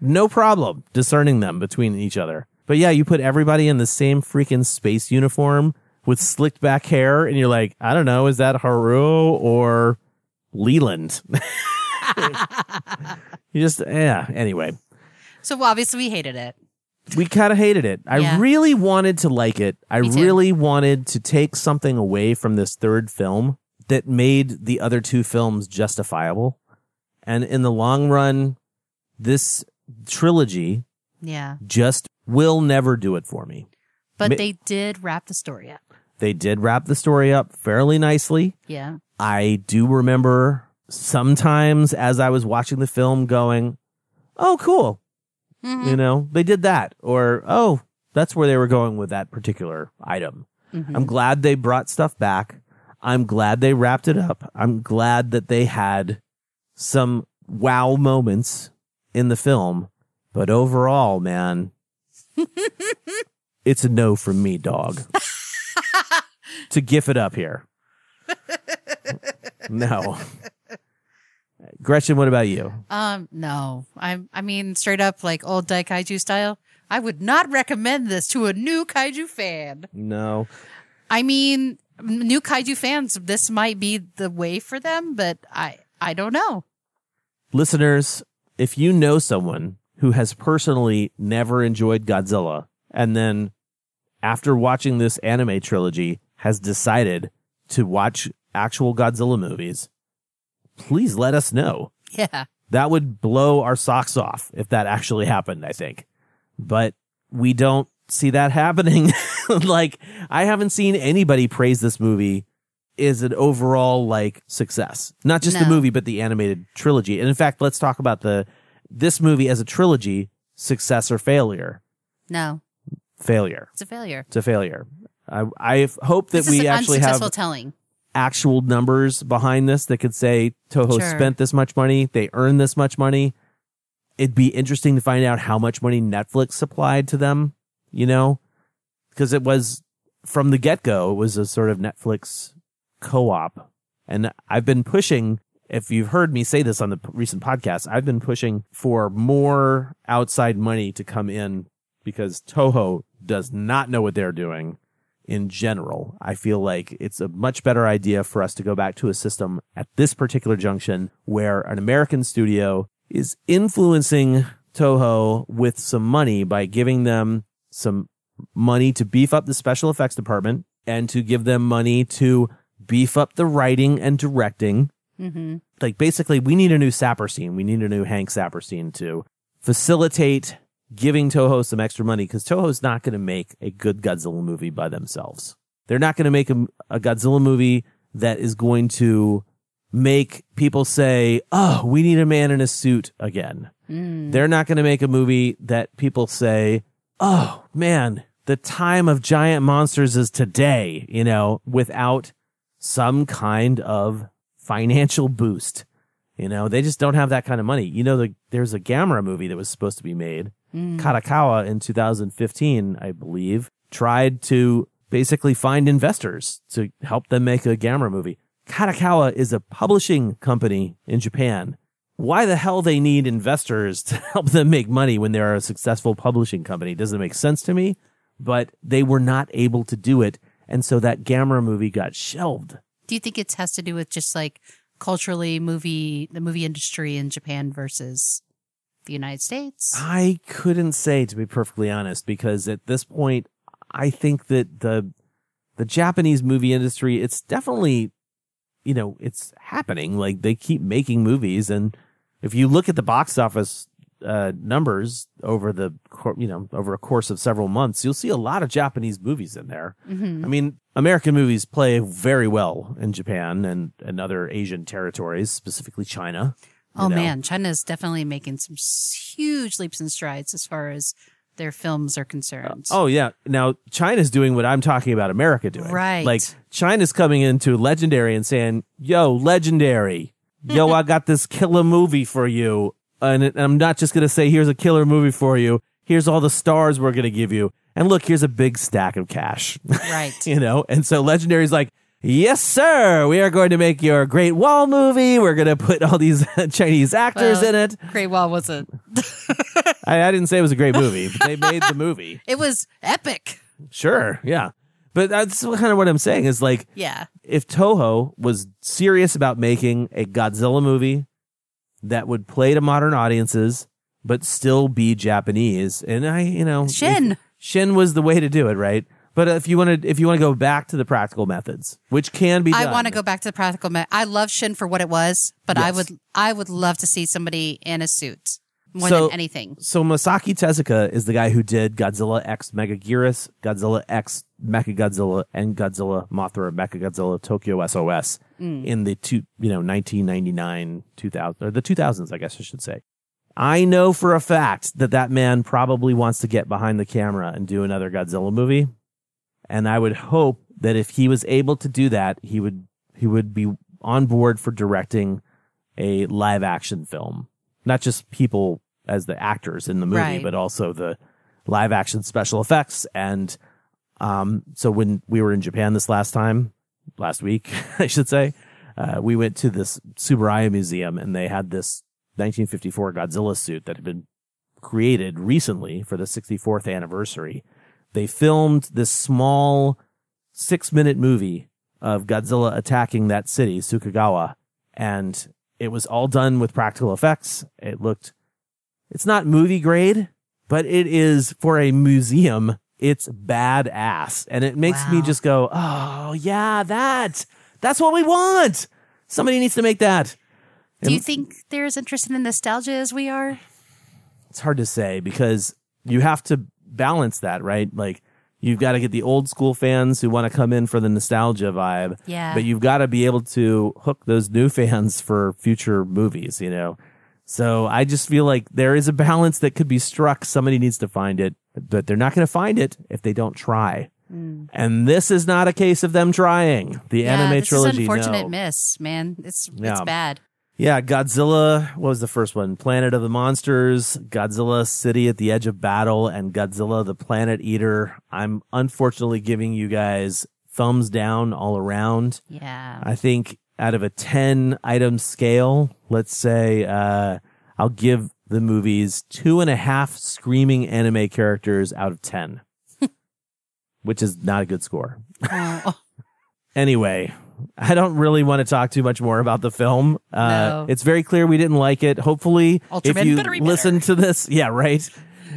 No problem discerning them between each other. But yeah, you put everybody in the same freaking space uniform with slicked back hair, and you're like, I don't know, is that Haru or Leland? you just, yeah, anyway. So obviously we hated it. We kind of hated it. I Yeah. really wanted to like it. I Me too. really wanted to take something away from this third film that made the other two films justifiable. And in the long run, this trilogy Yeah. just will never do it for me. But Ma- they did wrap the story up. They did wrap the story up fairly nicely. Yeah. I do remember sometimes as I was watching the film going, oh, cool. Mm-hmm. You know, they did that. Or, oh, that's where they were going with that particular item. Mm-hmm. I'm glad they brought stuff back. I'm glad they wrapped it up. I'm glad that they had some wow moments in the film. But overall, man, it's a no from me, dog. to gif it up here. No. Gretchen, what about you? Um, no. I'm. I mean straight up like old Daikaiju style. I would not recommend this to a new kaiju fan. No. I mean, new kaiju fans, this might be the way for them, but I I don't know. Listeners, if you know someone who has personally never enjoyed Godzilla and then after watching this anime trilogy has decided to watch actual Godzilla movies, please let us know. Yeah. That would blow our socks off if that actually happened, I think. But we don't see that happening. like, I haven't seen anybody praise this movie is an overall, like, success. Not just the movie, but the animated trilogy. And in fact, let's talk about the, this movie as a trilogy, success or failure. No. Failure. It's a failure. It's a failure. I, I hope that we actually have unsuccessful telling. Actual numbers behind this that could say Toho Sure. spent this much money, they earned this much money. It'd be interesting to find out how much money Netflix supplied to them, you know, because it was from the get go, it was a sort of Netflix co op. And I've been pushing, if you've heard me say this on the p- recent podcast, I've been pushing for more outside money to come in because Toho does not know what they're doing in general. I feel like it's a much better idea for us to go back to a system at this particular junction where an American studio is influencing Toho with some money by giving them some money to beef up the special effects department and to give them money to beef up the writing and directing. Mm-hmm. Like basically, we need a new Saperstein. We need a new Hank Saperstein to facilitate giving Toho some extra money because Toho's not going to make a good Godzilla movie by themselves. They're not going to make a, a Godzilla movie that is going to make people say, "Oh, we need a man in a suit again." Mm. They're not going to make a movie that people say, "Oh, man, the time of giant monsters is today," you know, without some kind of financial boost. You know, they just don't have that kind of money. You know, the, there's a Gamera movie that was supposed to be made. Mm. Kadokawa in 2015, I believe, tried to basically find investors to help them make a Gamera movie. Kadokawa is a publishing company in Japan. Why the hell they need investors to help them make money when they're a successful publishing company doesn't make sense to me, but they were not able to do it. And so that Gamera movie got shelved. Do you think it has to do with just like culturally movie the movie industry in Japan versus the United States? I couldn't say to be perfectly honest because at this point I think that the the Japanese movie industry it's definitely you know it's happening like they keep making movies and if you look at the box office uh numbers over the you know over a course of several months you'll see a lot of Japanese movies in there. Mm-hmm. I mean American movies play very well in Japan and and other Asian territories specifically China. Oh know. man, China is definitely making some huge leaps and strides as far as their films are concerned. Oh yeah. Now China's doing what I'm talking about America doing. Right. Like China's coming into Legendary and saying, "Yo, Legendary, yo, I got this killer movie for you. and it- I'm not just going to say, here's a killer movie for you. Here's all the stars we're going to give you. And look, here's a big stack of cash. Right. you know? And so Legendary's like, yes, sir. We are going to make your Great Wall movie. We're going to put all these Chinese actors Well, in it. Great Wall wasn't. I, I didn't say it was a great movie, but they made the movie. It was epic. Sure. Yeah. But that's kind of what I'm saying is like, Yeah. if Toho was serious about making a Godzilla movie that would play to modern audiences but still be Japanese, and I, you know, Shin. Shin was the way to do it, right? But if you want to, if you want to go back to the practical methods, which can be, I want to go back to the practical. Me- I love Shin for what it was, but I would I would love to see somebody in a suit more So- than anything. So Masaki Tezuka is the guy who did Godzilla X Megaguirus, Godzilla X Mechagodzilla, and Godzilla Mothra Mechagodzilla Tokyo SOS Mm. in the two, you know, 1999, 2000, or the 2000s, I guess I should say. I know for a fact that that man probably wants to get behind the camera and do another Godzilla movie. And I would hope that if he was able to do that, he would, he would be on board for directing a live action film. Not just people as the actors in the movie, Right. but also the live action special effects. And, um, so when we were in Japan this last time, last week, I should say, uh, we went to this Tsuburaya Museum and they had this 1954 Godzilla suit that had been created recently for the 64th anniversary. They filmed this small six minute movie of Godzilla attacking that city, Sukagawa, and it was all done with practical effects. It looked, it's not movie grade, but it is for a museum. It's badass. And it makes me just go, oh, yeah, that, that's what we want. Somebody needs to make that. Do you think they're as interested in nostalgia as we are? it's hard to say because you have to balance that, right? Like you've got to get the old school fans who want to come in for the nostalgia vibe. Yeah. But you've got to be able to hook those new fans for future movies, you know? So I just feel like there is a balance that could be struck. Somebody needs to find it, but they're not going to find it if they don't try. And this is not a case of them trying. The Mm. yeah, anime this trilogy. is an unfortunate no. miss, man. It's Yeah. it's bad. Yeah, Godzilla. What was the first one? Planet of the Monsters, Godzilla City at the Edge of Battle, and Godzilla the Planet Eater. I'm unfortunately giving you guys thumbs down all around. Yeah. I think out of a 10 item scale, let's say, uh, I'll give the movies two and a half screaming anime characters out of 10, which is not a good score. Anyway, I don't really want to talk too much more about the film. Uh, No. It's very clear we didn't like it. Hopefully, Ultraman if you better listen to this, yeah, right.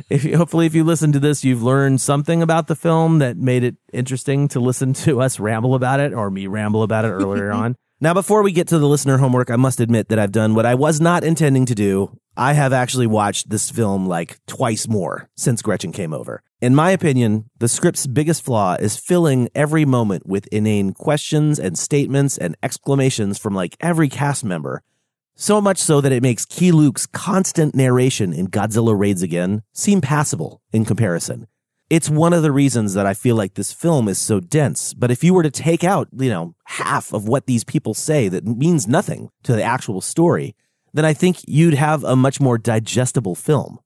If you, hopefully, if you listen to this, you've learned something about the film that made it interesting to listen to us ramble about it or me ramble about it earlier on. Now, before we get to the listener homework, I must admit that I've done what I was not intending to do. I have actually watched this film like twice more since Gretchen came over. In my opinion, the script's biggest flaw is filling every moment with inane questions and statements and exclamations from like every cast member. So much so that it makes Keye Luke's constant narration in Godzilla Raids Again seem passable in comparison. It's one of the reasons that I feel like this film is so dense. But if you were to take out, you know, half of what these people say that means nothing to the actual story, then I think you'd have a much more digestible film.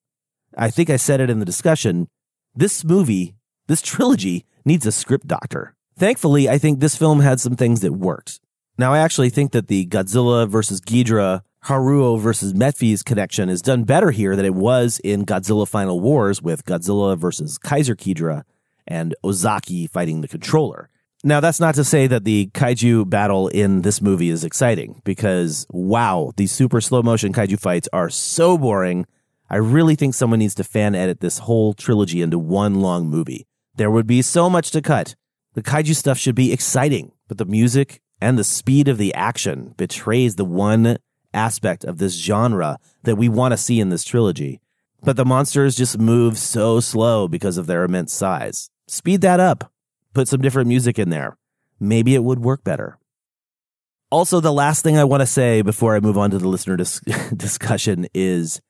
I think I said it in the discussion. This movie, this trilogy needs a script doctor. Thankfully, I think this film had some things that worked. Now, I actually think that the Godzilla versus Ghidra, Haruo versus Metphies connection is done better here than it was in Godzilla Final Wars with Godzilla versus Kaiser Ghidra and Ozaki fighting the controller. Now, that's not to say that the kaiju battle in this movie is exciting because wow, these super slow motion kaiju fights are so boring. I really think someone needs to fan edit this whole trilogy into one long movie. There would be so much to cut. The kaiju stuff should be exciting, but the music and the speed of the action betrays the one aspect of this genre that we want to see in this trilogy. But the monsters just move so slow because of their immense size. Speed that up. Put some different music in there. Maybe it would work better. Also, the last thing I want to say before I move on to the listener dis- discussion is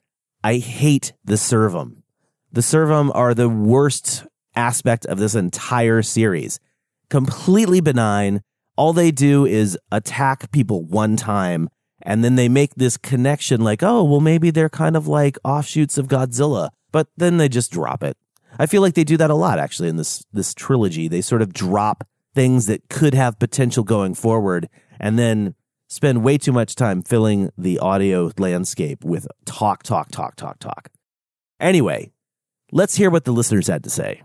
I hate the Servum. The Servum are the worst aspect of this entire series. Completely benign. All they do is attack people one time And then they make this connection like, oh, well, maybe they're kind of like offshoots of Godzilla, but then they just drop it. I feel like they do that a lot actually in this this trilogy. They sort of drop things that could have potential going forward and then spend way too much time filling the audio landscape with talk, talk, talk, talk, talk. Anyway, let's hear what the listeners had to say.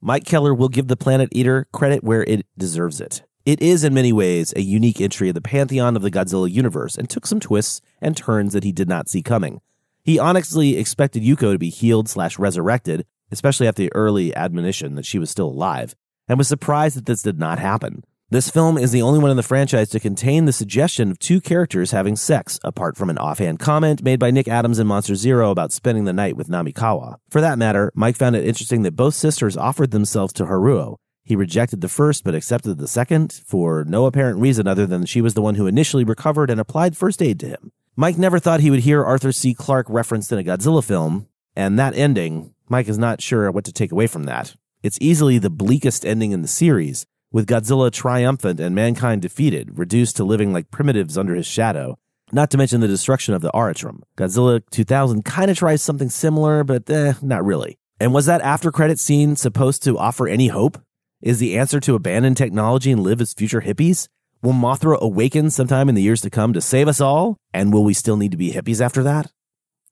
Mike Keller will give The Planet Eater credit where it deserves it. It is, in many ways, a unique entry of the pantheon of the Godzilla universe and took some twists and turns that he did not see coming. He honestly expected Yuko to be healed slash resurrected, especially after the early admonition that she was still alive, and was surprised that this did not happen. This film is the only one in the franchise to contain the suggestion of two characters having sex, apart from an offhand comment made by Nick Adams in Monster Zero about spending the night with Namikawa. For that matter, Mike found it interesting that both sisters offered themselves to Haruo, he rejected the first but accepted the second for no apparent reason other than she was the one who initially recovered and applied first aid to him. Mike never thought he would hear Arthur C. Clarke referenced in a Godzilla film, and that ending, Mike is not sure what to take away from that. It's easily the bleakest ending in the series, with Godzilla triumphant and mankind defeated, reduced to living like primitives under his shadow. Not to mention the destruction of the Aratrum. Godzilla 2000 kind of tries something similar, but eh, not really. And was that after credit scene supposed to offer any hope? Is the answer to abandon technology and live as future hippies? Will Mothra awaken sometime in the years to come to save us all? And will we still need to be hippies after that?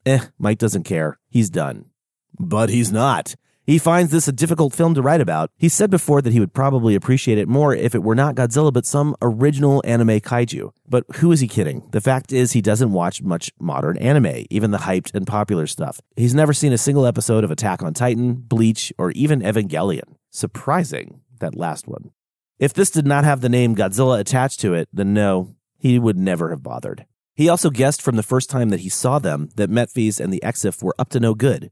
Eh, Mike doesn't care. He's done. But he's not. He finds this a difficult film to write about. He said before that he would probably appreciate it more if it were not Godzilla but some original anime kaiju. But who is he kidding? The fact is, he doesn't watch much modern anime, even the hyped and popular stuff. He's never seen a single episode of Attack on Titan, Bleach, or even Evangelion. Surprising, that last one. If this did not have the name Godzilla attached to it, then no, he would never have bothered. He also guessed from the first time that he saw them that Metphies and the Exif were up to no good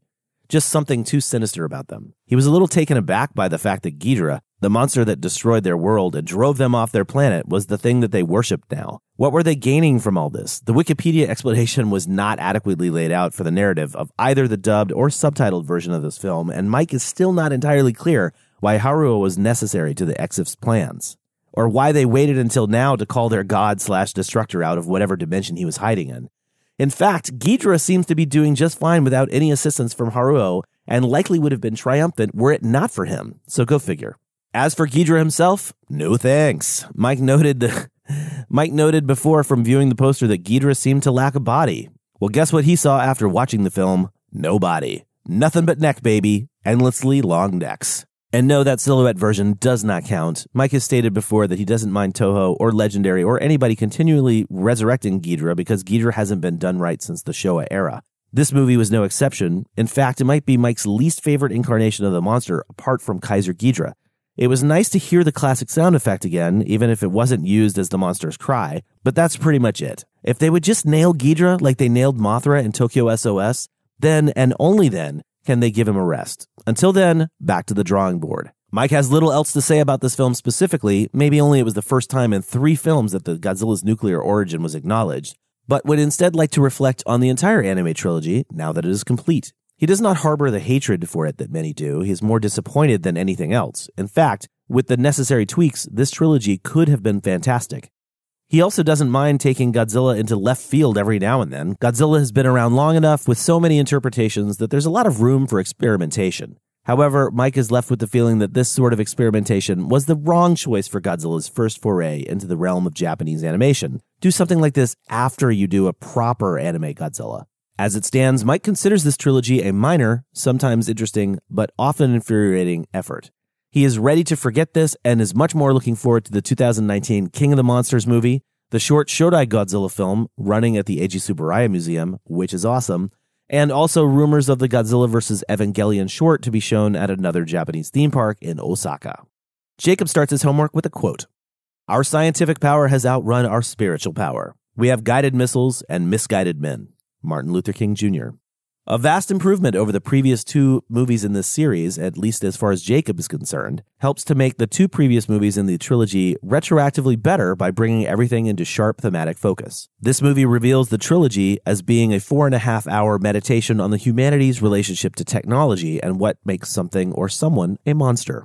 just something too sinister about them. He was a little taken aback by the fact that Ghidorah, the monster that destroyed their world and drove them off their planet, was the thing that they worshipped now. What were they gaining from all this? The Wikipedia explanation was not adequately laid out for the narrative of either the dubbed or subtitled version of this film, and Mike is still not entirely clear why Haruo was necessary to the Exif's plans, or why they waited until now to call their god slash destructor out of whatever dimension he was hiding in. In fact, Ghidorah seems to be doing just fine without any assistance from Haruo and likely would have been triumphant were it not for him. So go figure. As for Ghidorah himself, no thanks. Mike noted Mike noted before from viewing the poster that Ghidorah seemed to lack a body. Well, guess what he saw after watching the film? No body. Nothing but neck, baby. Endlessly long necks. And no, that silhouette version does not count. Mike has stated before that he doesn't mind Toho or Legendary or anybody continually resurrecting Ghidorah because Ghidorah hasn't been done right since the Showa era. This movie was no exception. In fact, it might be Mike's least favorite incarnation of the monster apart from Kaiser Ghidorah. It was nice to hear the classic sound effect again, even if it wasn't used as the monster's cry, but that's pretty much it. If they would just nail Ghidorah like they nailed Mothra in Tokyo SOS, then and only then can they give him a rest. Until then, back to the drawing board. Mike has little else to say about this film specifically. Maybe only it was the first time in three films that the Godzilla's nuclear origin was acknowledged, but would instead like to reflect on the entire anime trilogy now that it is complete. He does not harbor the hatred for it that many do. He is more disappointed than anything else. In fact, with the necessary tweaks, this trilogy could have been fantastic. He also doesn't mind taking Godzilla into left field every now and then. Godzilla has been around long enough with so many interpretations that there's a lot of room for experimentation. However, Mike is left with the feeling that this sort of experimentation was the wrong choice for Godzilla's first foray into the realm of Japanese animation. Do something like this after you do a proper anime Godzilla. As it stands, Mike considers this trilogy a minor, sometimes interesting, but often infuriating effort. He is ready to forget this and is much more looking forward to the 2019 King of the Monsters movie, the short Shodai Godzilla film running at the Eiji Tsuburaya Museum, which is awesome, and also rumors of the Godzilla vs. Evangelion short to be shown at another Japanese theme park in Osaka. Jacob starts his homework with a quote Our scientific power has outrun our spiritual power. We have guided missiles and misguided men. Martin Luther King Jr. A vast improvement over the previous two movies in this series, at least as far as Jacob is concerned, helps to make the two previous movies in the trilogy retroactively better by bringing everything into sharp thematic focus. This movie reveals the trilogy as being a four and a half hour meditation on the humanity's relationship to technology and what makes something or someone a monster.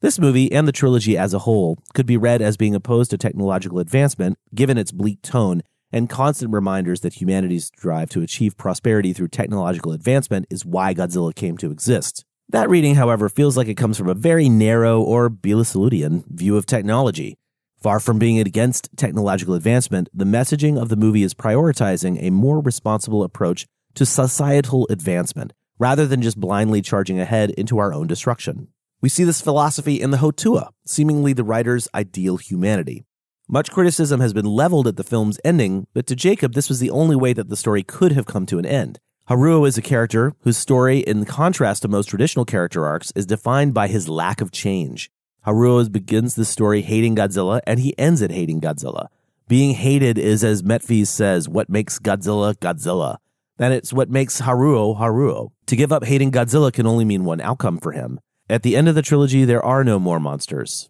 This movie and the trilogy as a whole could be read as being opposed to technological advancement, given its bleak tone and constant reminders that humanity's drive to achieve prosperity through technological advancement is why Godzilla came to exist. That reading, however, feels like it comes from a very narrow or Belisaudian view of technology. Far from being against technological advancement, the messaging of the movie is prioritizing a more responsible approach to societal advancement rather than just blindly charging ahead into our own destruction. We see this philosophy in the Houtua, seemingly the writer's ideal humanity. Much criticism has been leveled at the film's ending, but to Jacob, this was the only way that the story could have come to an end. Haruo is a character whose story, in contrast to most traditional character arcs, is defined by his lack of change. Haruo begins the story hating Godzilla, and he ends it hating Godzilla. Being hated is, as Metphies says, what makes Godzilla Godzilla. And it's what makes Haruo Haruo. To give up hating Godzilla can only mean one outcome for him. At the end of the trilogy, there are no more monsters.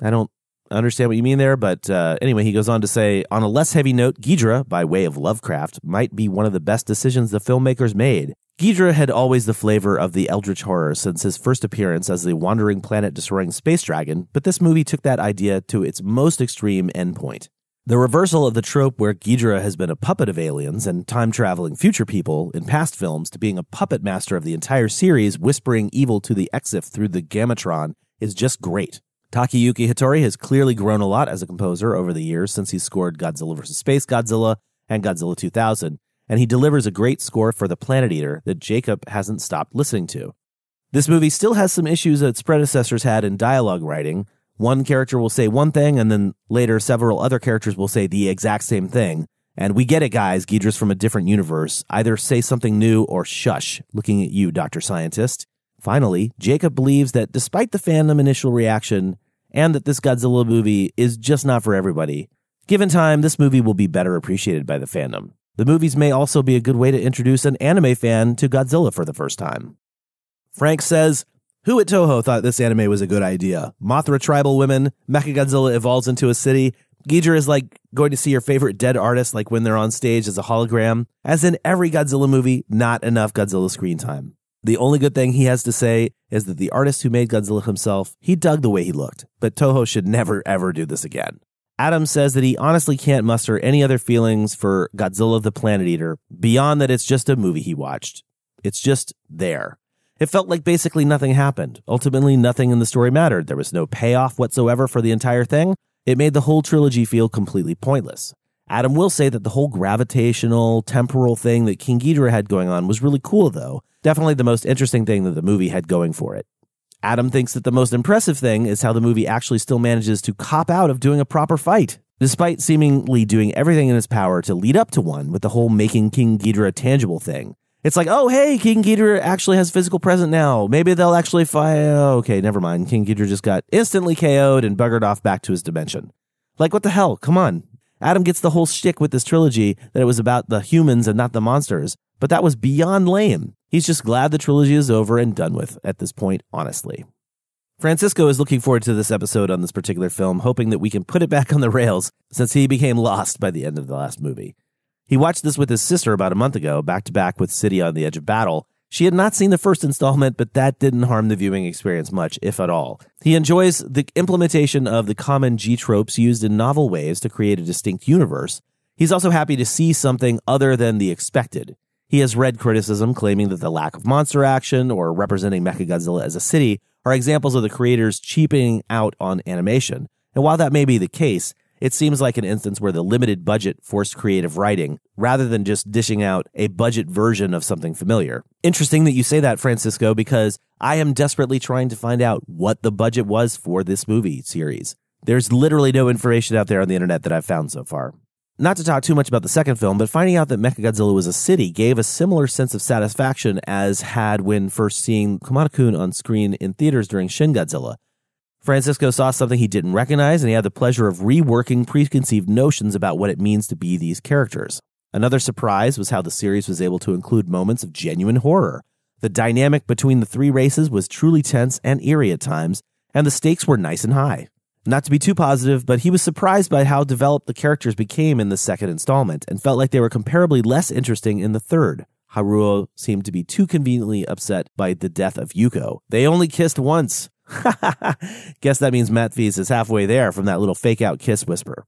I don't understand what you mean there, but uh, anyway, he goes on to say on a less heavy note, Ghidra, by way of Lovecraft, might be one of the best decisions the filmmakers made. Ghidra had always the flavor of the eldritch horror since his first appearance as the wandering planet destroying space dragon, but this movie took that idea to its most extreme endpoint. The reversal of the trope where Ghidra has been a puppet of aliens and time traveling future people in past films to being a puppet master of the entire series, whispering evil to the Exif through the Gematron, is just great. Takayuki Hattori has clearly grown a lot as a composer over the years since he scored Godzilla vs. Space Godzilla and Godzilla 2000, and he delivers a great score for The Planet Eater that Jacob hasn't stopped listening to. This movie still has some issues that its predecessors had in dialogue writing. One character will say one thing, and then later several other characters will say the exact same thing. And we get it, guys. Ghidra's from a different universe. Either say something new or shush. Looking at you, Dr. Scientist. Finally, Jacob believes that despite the fandom initial reaction, and that this Godzilla movie is just not for everybody, given time, this movie will be better appreciated by the fandom. The movies may also be a good way to introduce an anime fan to Godzilla for the first time. Frank says, Who at Toho thought this anime was a good idea? Mothra tribal women, Mechagodzilla evolves into a city, Ghidra is like going to see your favorite dead artist like when they're on stage as a hologram. As in every Godzilla movie, not enough Godzilla screen time. The only good thing he has to say is that the artist who made Godzilla himself, he dug the way he looked, but Toho should never ever do this again. Adam says that he honestly can't muster any other feelings for Godzilla the Planet Eater beyond that it's just a movie he watched. It's just there. It felt like basically nothing happened. Ultimately, nothing in the story mattered. There was no payoff whatsoever for the entire thing. It made the whole trilogy feel completely pointless. Adam will say that the whole gravitational, temporal thing that King Ghidorah had going on was really cool, though. Definitely the most interesting thing that the movie had going for it. Adam thinks that the most impressive thing is how the movie actually still manages to cop out of doing a proper fight, despite seemingly doing everything in its power to lead up to one with the whole making King Ghidorah tangible thing. It's like, oh, hey, King Ghidorah actually has physical presence now. Maybe they'll actually fight. Oh, okay, never mind. King Ghidorah just got instantly KO'd and buggered off back to his dimension. Like, what the hell? Come on. Adam gets the whole shtick with this trilogy that it was about the humans and not the monsters, but that was beyond lame. He's just glad the trilogy is over and done with at this point, honestly. Francisco is looking forward to this episode on this particular film, hoping that we can put it back on the rails since he became lost by the end of the last movie. He watched this with his sister about a month ago, back to back with City on the Edge of Battle. She had not seen the first installment, but that didn't harm the viewing experience much, if at all. He enjoys the implementation of the common G tropes used in novel ways to create a distinct universe. He's also happy to see something other than the expected. He has read criticism claiming that the lack of monster action or representing Mechagodzilla as a city are examples of the creators cheaping out on animation. And while that may be the case, it seems like an instance where the limited budget forced creative writing rather than just dishing out a budget version of something familiar. Interesting that you say that, Francisco, because I am desperately trying to find out what the budget was for this movie series. There's literally no information out there on the internet that I've found so far. Not to talk too much about the second film, but finding out that Mechagodzilla was a city gave a similar sense of satisfaction as had when first seeing Kamata-kun on screen in theaters during Shin Godzilla. Francisco saw something he didn't recognize, and he had the pleasure of reworking preconceived notions about what it means to be these characters. Another surprise was how the series was able to include moments of genuine horror. The dynamic between the three races was truly tense and eerie at times, and the stakes were nice and high. Not to be too positive, but he was surprised by how developed the characters became in the second installment and felt like they were comparably less interesting in the third. Haruo seemed to be too conveniently upset by the death of Yuko. They only kissed once. Guess that means Metphies is halfway there from that little fake out kiss whisper.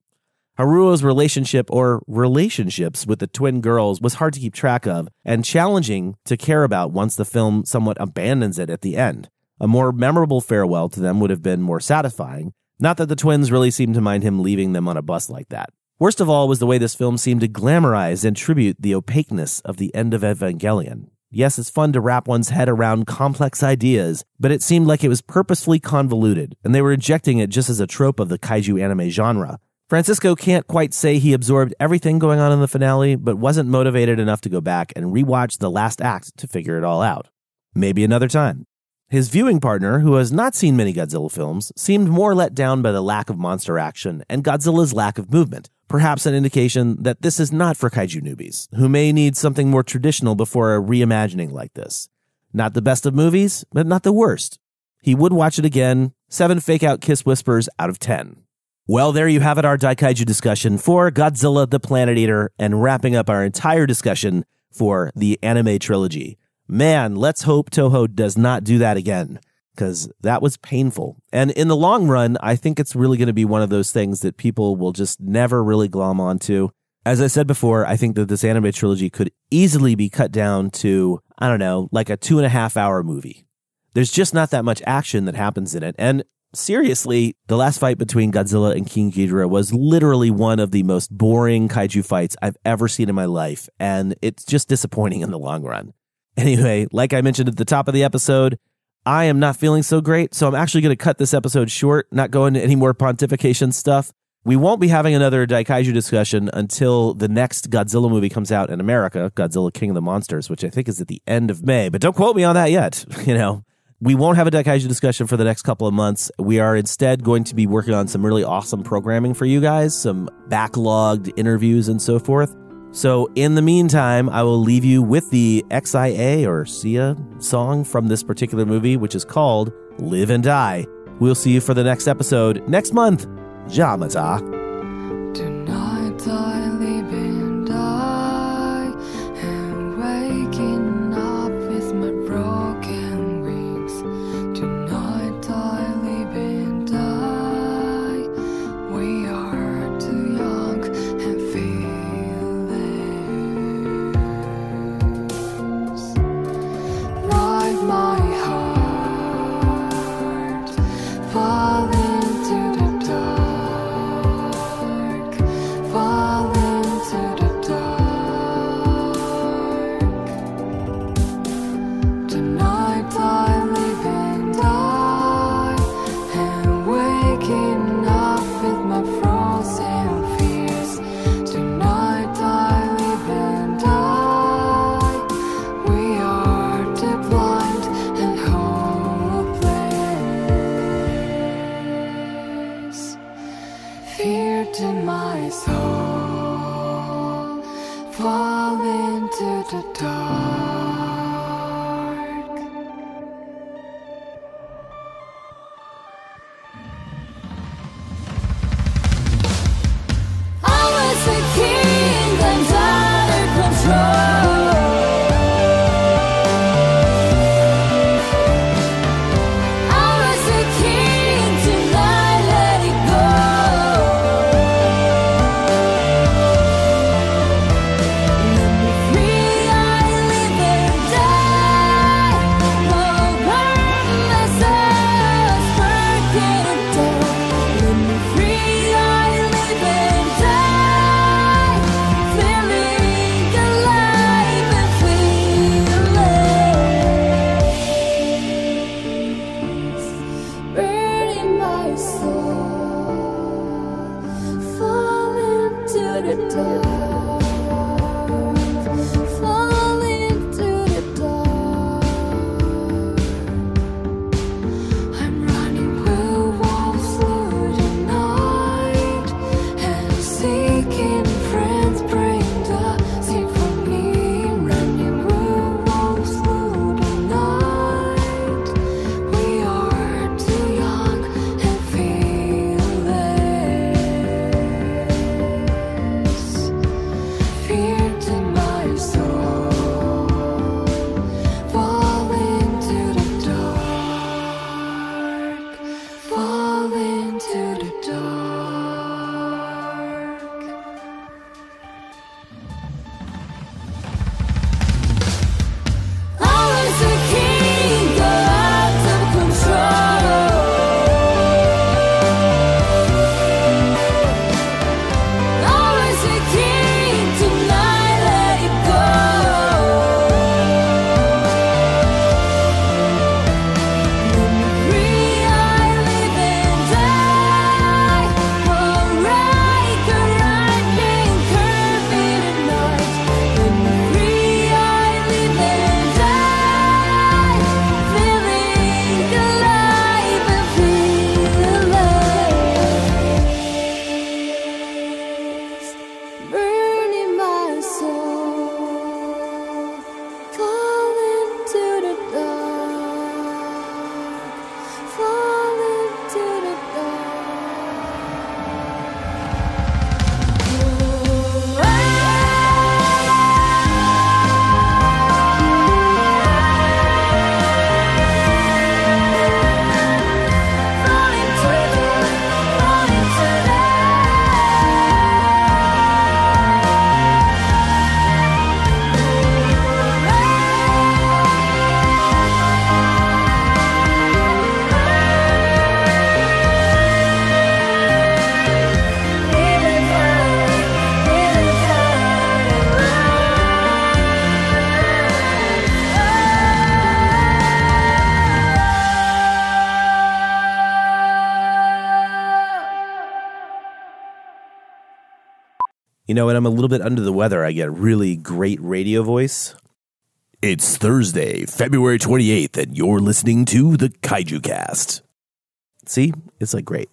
Haruo's relationship or relationships with the twin girls was hard to keep track of and challenging to care about once the film somewhat abandons it at the end. A more memorable farewell to them would have been more satisfying, not that the twins really seemed to mind him leaving them on a bus like that. Worst of all was the way this film seemed to glamorize and tribute the opaqueness of the end of Evangelion. Yes, it's fun to wrap one's head around complex ideas, but it seemed like it was purposefully convoluted, and they were injecting it just as a trope of the kaiju anime genre. Francisco can't quite say he absorbed everything going on in the finale, but wasn't motivated enough to go back and rewatch the last act to figure it all out. Maybe another time. His viewing partner, who has not seen many Godzilla films, seemed more let down by the lack of monster action and Godzilla's lack of movement, perhaps an indication that this is not for kaiju newbies, who may need something more traditional before a reimagining like this. Not the best of movies, but not the worst. He would watch it again, seven fake out kiss whispers out of 10. Well, there you have it, our Daikaiju discussion for Godzilla the Planet Eater, and wrapping up our entire discussion for the anime trilogy. Man, let's hope Toho does not do that again because that was painful. And in the long run, I think it's really going to be one of those things that people will just never really glom onto. As I said before, I think that this anime trilogy could easily be cut down to, I don't know, like a two and a half hour movie. There's just not that much action that happens in it. And seriously, the last fight between Godzilla and King Ghidorah was literally one of the most boring kaiju fights I've ever seen in my life. And it's just disappointing in the long run. Anyway, like I mentioned at the top of the episode, I am not feeling so great, so I'm actually going to cut this episode short, not go into any more pontification stuff. We won't be having another Daikaiju discussion until the next Godzilla movie comes out in America, Godzilla King of the Monsters, which I think is at the end of May. But don't quote me on that yet. You know, we won't have a Daikaiju discussion for the next couple of months. We are instead going to be working on some really awesome programming for you guys, some backlogged interviews and so forth. So, in the meantime, I will leave you with the XAI or SIA song from this particular movie, which is called Live and Die. We'll see you for the next episode next month. Jamata. You know, when I'm a little bit under the weather, I get a really great radio voice. It's Thursday, February 28th, and you're listening to the Kaiju Cast. See? It's like great.